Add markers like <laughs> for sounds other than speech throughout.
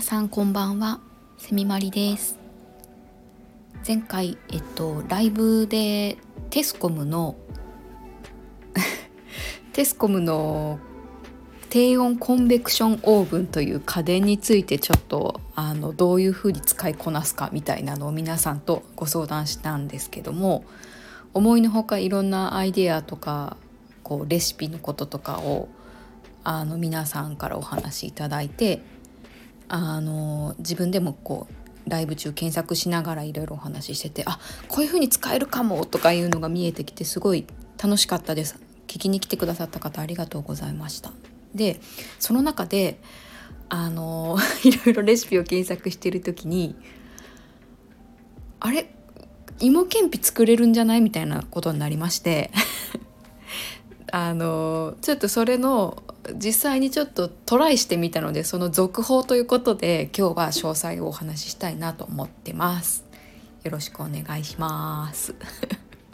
さんこんばんは。セミマリです。前回えっとライブでテスコムの <laughs> テスコムの低温コンベクションオーブンという家電についてちょっとあのどういうふうに使いこなすかみたいなのを皆さんとご相談したんですけども思いのほかいろんなアイデアとかこうレシピのこととかをあの皆さんからお話しいただいてあの自分でもこうライブ中検索しながらいろいろお話ししててあこういう風に使えるかもとかいうのが見えてきてすごい楽しかったです。聞きに来てくださった方ありがとうございました。でその中であのいろいろレシピを検索してる時にあれ芋けんぴ作れるんじゃない？みたいなことになりまして。<laughs> あのちょっとそれの実際にちょっとトライしてみたのでその続報ということで今日は詳細をお話ししたいなと思ってます。よろしくお願いします。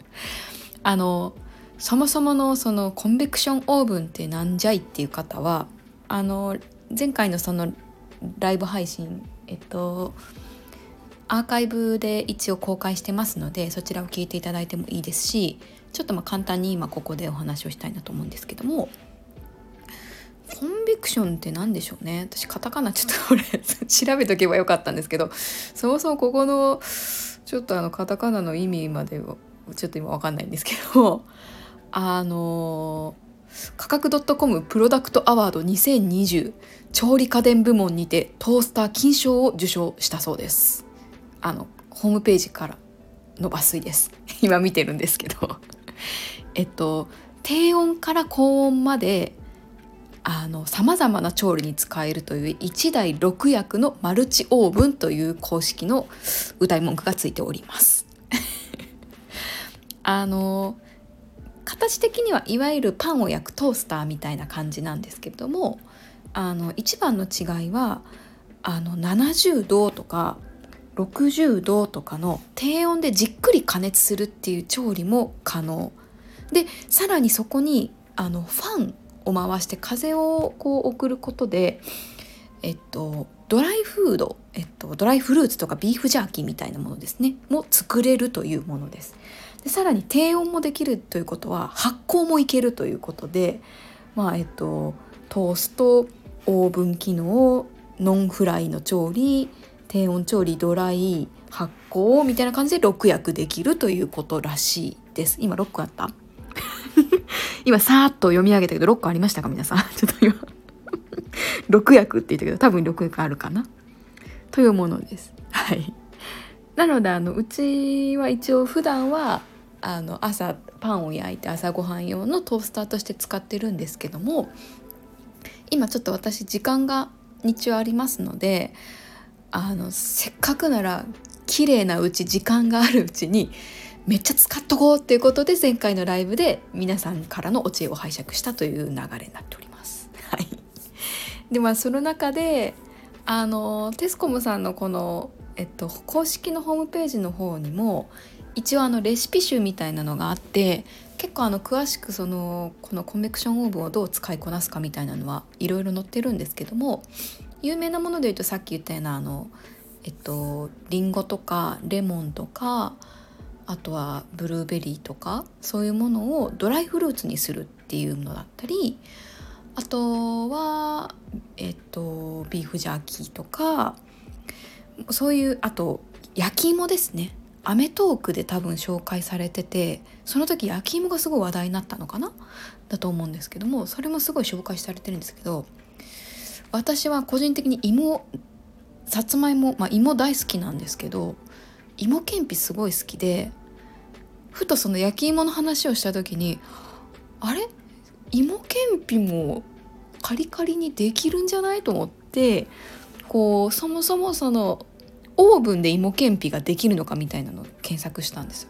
<laughs> あのそもそものそのコンベクションオーブンってなんじゃいっていう方はあの前回のそのライブ配信えっとアーカイブで一応公開してますのでそちらを聞いていただいてもいいですしちょっとま簡単に今ここでお話をしたいなと思うんですけどもコンビクションって何でしょうね。私カタカナちょっとこれ調べとけばよかったんですけどそもそもここのちょっとあのカタカナの意味までちょっと今分かんないんですけどあの価格 .com プロダクトアワード2020調理家電部門にてトースター金賞を受賞したそうです。あのホームページからの抜粋です。今見てるんですけど。えっと低温から高温までさまざまな調理に使えるという1台6役のマルチオーブンという公式の歌い文句がついております。<laughs> あの形的にはいわゆるパンを焼くトースターみたいな感じなんですけれどもあの一番の違いはあの70度とか60度とかの低温でじっくり加熱するっていう調理も可能。でさらにそこにあのファンを回して風をこう送ることでえっとドライフード、えっと、ドライフルーツとかビーフジャーキーみたいなものですねも作れるというものです。でさらに低温もできるということは発酵もいけるということでまあえっとトーストオーブン機能ノンフライの調理低温調理ドライ発酵みたいな感じで6役できるということらしいです。今6個あった？今さーっと読み上げたけど6個ありましたか皆さん？<laughs> ちょっと今。6役って言ったけど多分6役あるかな？というものです。はい。なのであのうちは一応普段はあの朝パンを焼いて朝ごはん用のトースターとして使ってるんですけども今ちょっと私時間が日中ありますのであのせっかくなら綺麗なうち時間があるうちにめっちゃ使っとこうっていうことで前回のライブで皆さんからのお知恵を拝借したという流れになっております。はい、でまあその中であのテスコムさんのこの、えっと、公式のホームページの方にも一応あのレシピ集みたいなのがあって結構あの詳しくそのこのコンベクションオーブンをどう使いこなすかみたいなのはいろいろ載ってるんですけども有名なもので言うとさっき言ったようなあのえっとりんごとかレモンとかあとはブルーベリーとかそういうものをドライフルーツにするっていうのだったりあとはえっとビーフジャーキーとかそういうあと焼き芋ですね。アメトークで多分紹介されててその時焼き芋がすごい話題になったのかな？だと思うんですけどもそれもすごい紹介されてるんですけど私は個人的に芋さつまいも、まあ、芋大好きなんですけど芋けんぴすごい好きでふとその焼き芋の話をした時にあれ？芋けんぴもカリカリにできるんじゃない？と思ってこうそもそもそのオーブンで芋けんぴができるのかみたいなのを検索したんですよ。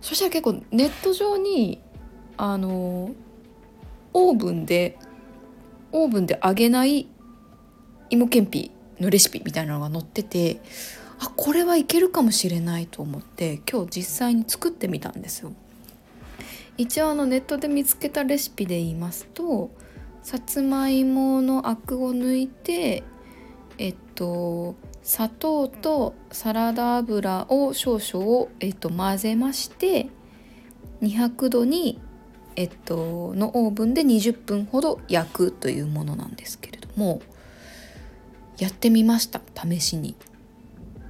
そしたら結構ネット上にあのオーブンでオーブンで揚げない芋けんぴのレシピみたいなのが載っててあこれはいけるかもしれないと思って今日実際に作ってみたんですよ。一応あのネットで見つけたレシピで言いますとさつまいものアクを抜いて、えっと砂糖とサラダ油を少々、えっと、混ぜまして200度に、えっと、のオーブンで20分ほど焼くというものなんですけれどもやってみました試しに、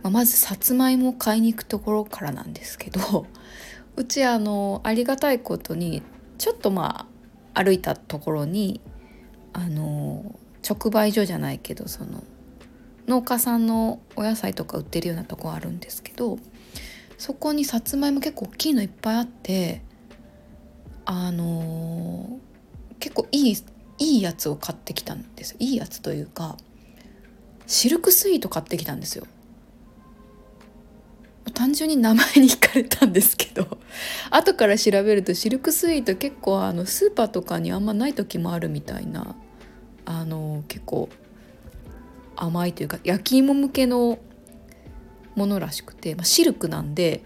まあ、まずさつまいも買いに行くところからなんですけど <laughs> うちあのありがたいことにちょっとまあ歩いたところにあの直売所じゃないけどその農家さんのお野菜とか売ってるようなとこあるんですけどそこにさつまいも結構大きいのいっぱいあってあの、結構いいいいやつを買ってきたんですいいやつというかシルクスイート買ってきたんですよ。単純に名前に惹かれたんですけど <laughs> 後から調べるとシルクスイート結構あのスーパーとかにあんまない時もあるみたいなあの結構甘いというか焼き芋向けのものらしくて、まあ、シルクなんで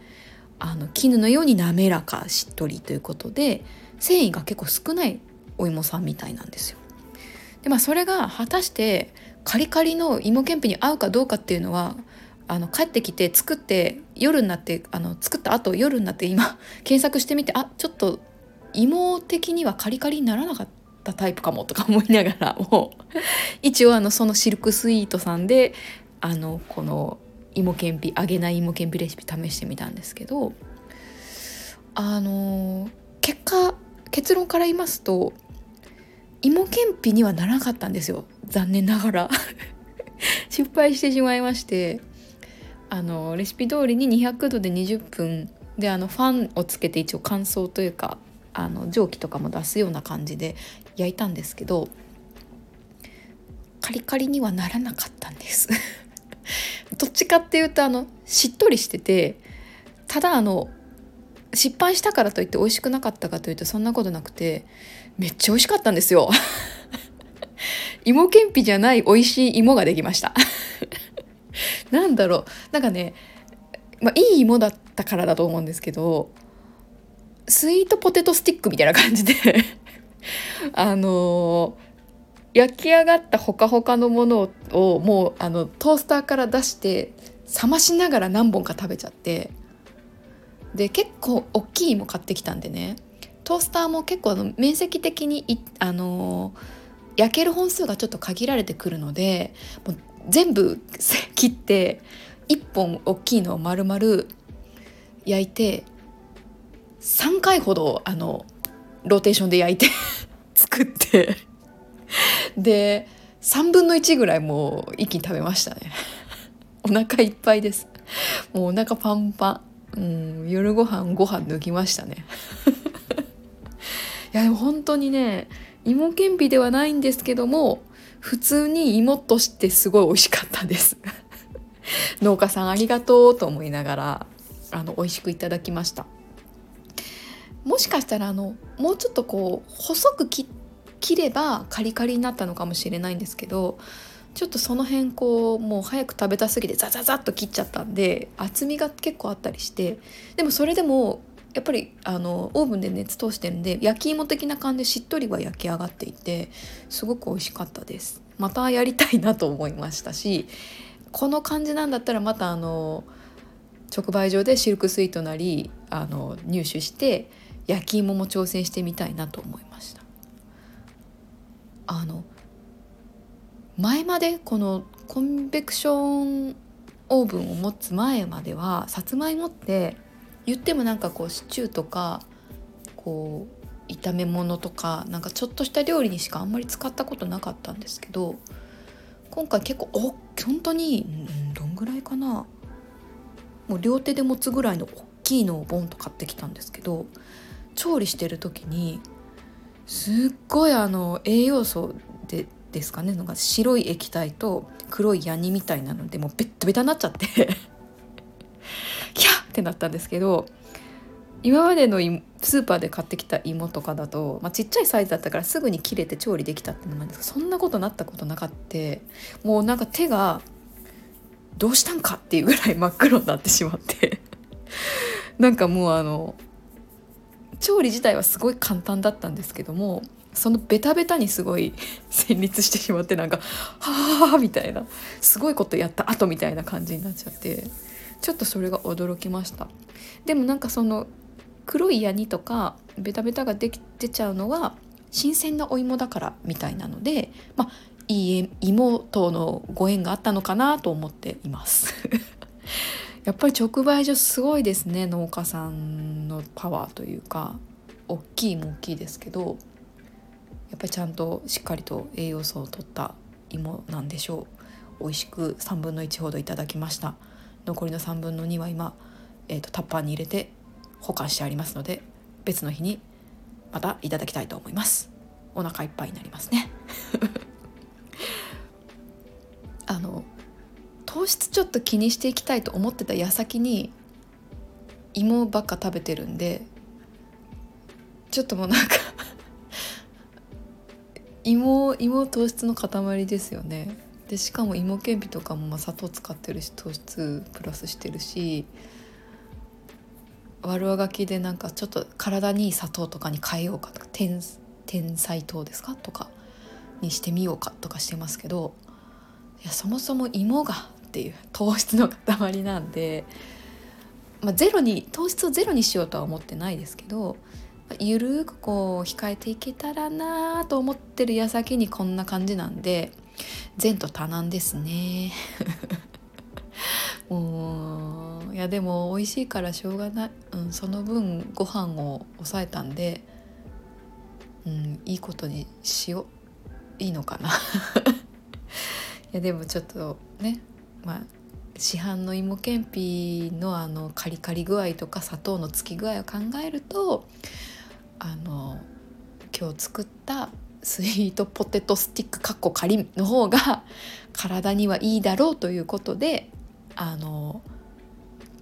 あの絹のように滑らかしっとりということで繊維が結構少ないお芋さんみたいなんですよ。でまあそれが果たしてカリカリの芋けんぴに合うかどうかっていうのはあの帰ってきて作って夜になってあの作った後夜になって今 <laughs> 検索してみてあちょっと芋的にはカリカリにならなかったタイプかもとか思いながらも <laughs> 一応あのそのシルクスイートさんであのこの芋けんぴ揚げない芋けんぴレシピ試してみたんですけどあの結果結論から言いますと芋けんぴにはならなかったんですよ。残念ながら。<laughs> 失敗してしまいまして。あのレシピ通りに200度で20分であのファンをつけて一応乾燥というかあの蒸気とかも出すような感じで焼いたんですけどカリカリにはならなかったんです。<laughs> どっちかっていうとあのしっとりしててただあの失敗したからといって美味しくなかったかというとそんなことなくてめっちゃ美味しかったんですよ。<laughs> 芋けんぴじゃない美味しい芋ができました。<laughs> なんだろう。なんかね、まあ、いい芋だったからだと思うんですけどスイートポテトスティックみたいな感じで <laughs> あのー、焼き上がったほかほかのものをもうあのトースターから出して冷ましながら何本か食べちゃってで結構大きい芋買ってきたんでねトースターも結構あの面積的にあのー、焼ける本数がちょっと限られてくるのでもう全部切って1本大きいのを丸々焼いて3回ほどあのローテーションで焼いて <laughs> 作って。で3分の1ぐらいもう一気に食べましたね。お腹いっぱいです。もうお腹パンパン、うん、夜ご飯ご飯抜きましたね。いやでも本当にね芋けんぴではないんですけども普通に芋としてすごい美味しかったです。<laughs> 農家さんありがとうと思いながらあの美味しくいただきました。もしかしたらあのもうちょっとこう細く切ればカリカリになったのかもしれないんですけどちょっとその辺こうもう早く食べたすぎてザザザッと切っちゃったんで厚みが結構あったりしてでもそれでもやっぱりあのオーブンで熱通してるんで焼き芋的な感じでしっとりは焼き上がっていてすごく美味しかったです。またやりたいなと思いましたしこの感じなんだったらまたあの直売所でシルクスイートなりあの入手して焼き芋も挑戦してみたいなと思いました。あの前までこのコンベクションオーブンを持つ前まではさつまいもって言ってもなんかこうシチューとかこう炒め物とかなんかちょっとした料理にしかあんまり使ったことなかったんですけど今回結構お本当に、どんぐらいかな。もう両手で持つぐらいの大きいのをボンと買ってきたんですけど調理してる時にすっごいあの栄養素でですかね。のが白い液体と黒いヤニみたいなのでもうベッタベタになっちゃって。ってなったんですけど今までのスーパーで買ってきた芋とかだと、まあ、ちっちゃいサイズだったからすぐに切れて調理できたってのもあるんですけどそんなことなったことなかってもうなんか手がどうしたんかっていうぐらい <laughs> 真っ黒になってしまってなんかもうあの調理自体はすごい簡単だったんですけどもそのベタベタにすごい <laughs> 戦慄してしまってなんか「はあ」みたいなすごいことやった後みたいな感じになっちゃってちょっとそれが驚きました。でもなんかその黒いヤニとかベタベタができ出ちゃうのは新鮮なお芋だからみたいなのでまあいい芋とのご縁があったのかなと思っています。<laughs> やっぱり直売所すごいですね農家さんのパワーというか。大きいも大きいですけどやっぱりちゃんとしっかりと栄養素を取った芋なんでしょう。美味しく3分の1ほどいただきました。残りの3分の2は今、えーと、タッパーに入れて保管してありますので別の日にまたいただきたいと思います。お腹いっぱいになりますね。<laughs> あの糖質ちょっと気にしていきたいと思ってた矢先に芋ばっか食べてるんでちょっともうなんか <laughs> 芋芋糖質の塊ですよね。でしかも芋けんぴとかもま砂糖使ってるし糖質プラスしてるし悪あがきでなんかちょっと体にいい砂糖とかに変えようかとか天才糖ですか？とかにしてみようかとかしてますけどいやそもそも芋がっていう糖質の塊なんで、まあ、ゼロに糖質をゼロにしようとは思ってないですけどゆるくこう控えていけたらなと思ってる矢先にこんな感じなんで前途多難ですね。<laughs> もういやでも美味しいからしょうがない、うん、その分ご飯を抑えたんで、うん、いいことにしよう。いいのかな。<laughs> いやでもちょっとねまあ市販の芋けんぴのあのカリカリ具合とか砂糖のつき具合を考えるとあの今日作ったスイートポテトスティックかっこ仮の方が体にはいいだろうということであの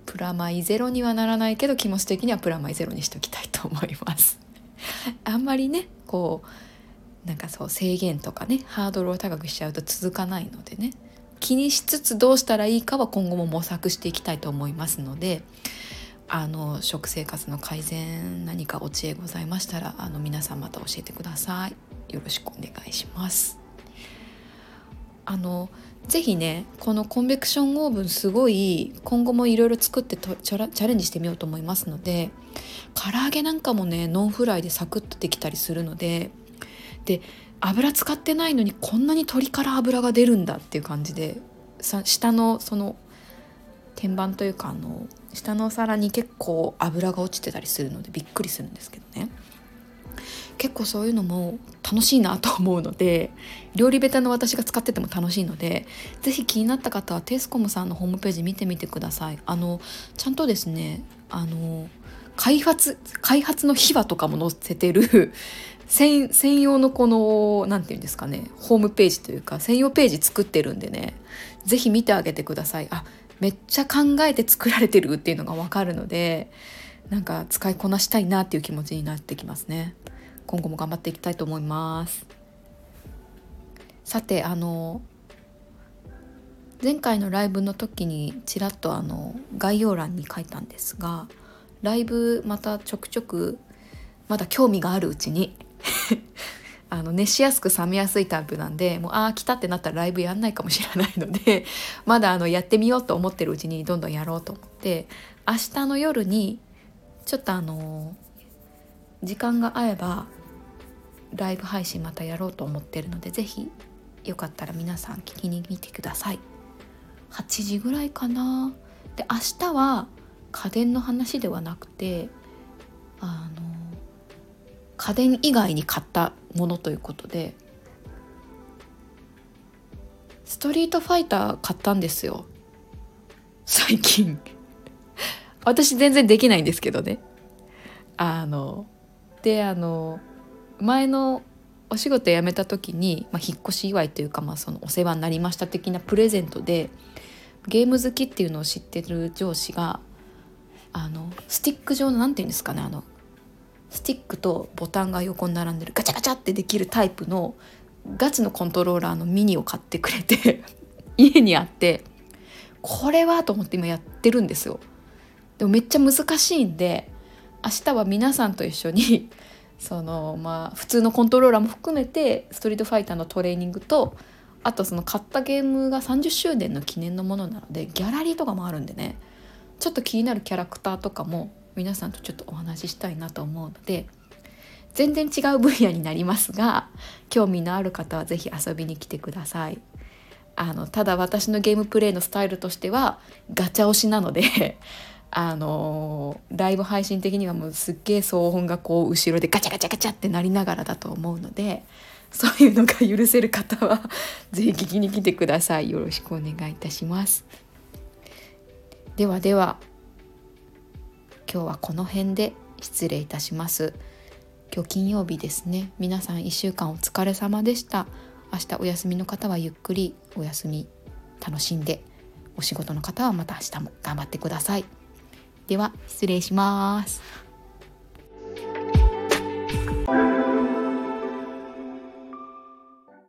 プラマイゼロにはならないけど気持ち的にはプラマイゼロにしておきたいと思います。<laughs> あんまりねこうなんかそう制限とかねハードルを高くしちゃうと続かないのでね気にしつつどうしたらいいかは今後も模索していきたいと思いますのであの食生活の改善何かお知恵ございましたらあの皆さんまた教えてください。よろしくお願いします。あのぜひねこのコンベクションオーブンすごい今後もいろいろ作ってチャレンジしてみようと思いますので唐揚げなんかもねノンフライでサクッとできたりするのでで油使ってないのにこんなに鶏から油が出るんだっていう感じでさ下のその天板というかあの下のお皿に結構油が落ちてたりするのでびっくりするんですけどね。結構そういうのも楽しいなと思うので料理ベタの私が使ってても楽しいので是非気になった方はテスコムさんのホームページ見てみてください。あのちゃんとですねあの開発開発の秘話とかも載せてる <laughs> 専用のこの何て言うんですかねホームページというか専用ページ作ってるんでね是非見てあげてください。あめっちゃ考えて作られてるっていうのが分かるのでなんか使いこなしたいなっていう気持ちになってきますね。今後も頑張っていきたいと思います。さてあの前回のライブの時にちらっとあの概要欄に書いたんですがライブまたちょくちょくまだ興味があるうちにあの熱しやすく冷めやすいタイプなんでもうああ来たってなったらライブやんないかもしれないので <laughs> まだあのやってみようと思ってるうちにどんどんやろうと思って明日の夜にちょっとあの時間が合えばライブ配信またやろうと思ってるので是非よかったら皆さん聞きに来てください。8時ぐらいかな。で明日は家電の話ではなくてあの家電以外に買ったものということでストリートファイター買ったんですよ。最近。<laughs> 私全然できないんですけどね。あのであの前のお仕事辞めた時に、まあ、引っ越し祝いというか、まあ、そのお世話になりました的なプレゼントでゲーム好きっていうのを知ってる上司があのスティック状の何て言うんですかねあのスティックとボタンが横に並んでるガチャガチャってできるタイプのガチのコントローラーのミニを買ってくれて <laughs> 家にあってこれはと思って今やってるんですよ。でもめっちゃ難しいんで明日は皆さんと一緒に <laughs> そのまあ普通のコントローラーも含めてストリートファイターのトレーニングとあとその買ったゲームが30周年の記念のものなのでギャラリーとかもあるんでねちょっと気になるキャラクターとかも皆さんとちょっとお話ししたいなと思うので全然違う分野になりますが興味のある方は是非遊びに来てください。あのただ私のゲームプレイのスタイルとしてはガチャ押しなので <laughs> あのライブ配信的にはもうすっげえ騒音がこう後ろでガチャガチャガチャってなりながらだと思うのでそういうのが許せる方は <laughs> 是非聞きに来てくださいよろしくお願いいたしますではでは今日はこの辺で失礼いたします今日金曜日ですね皆さん1週間お疲れ様でした明日お休みの方はゆっくりお休み楽しんでお仕事の方はまた明日も頑張ってください。では失礼します。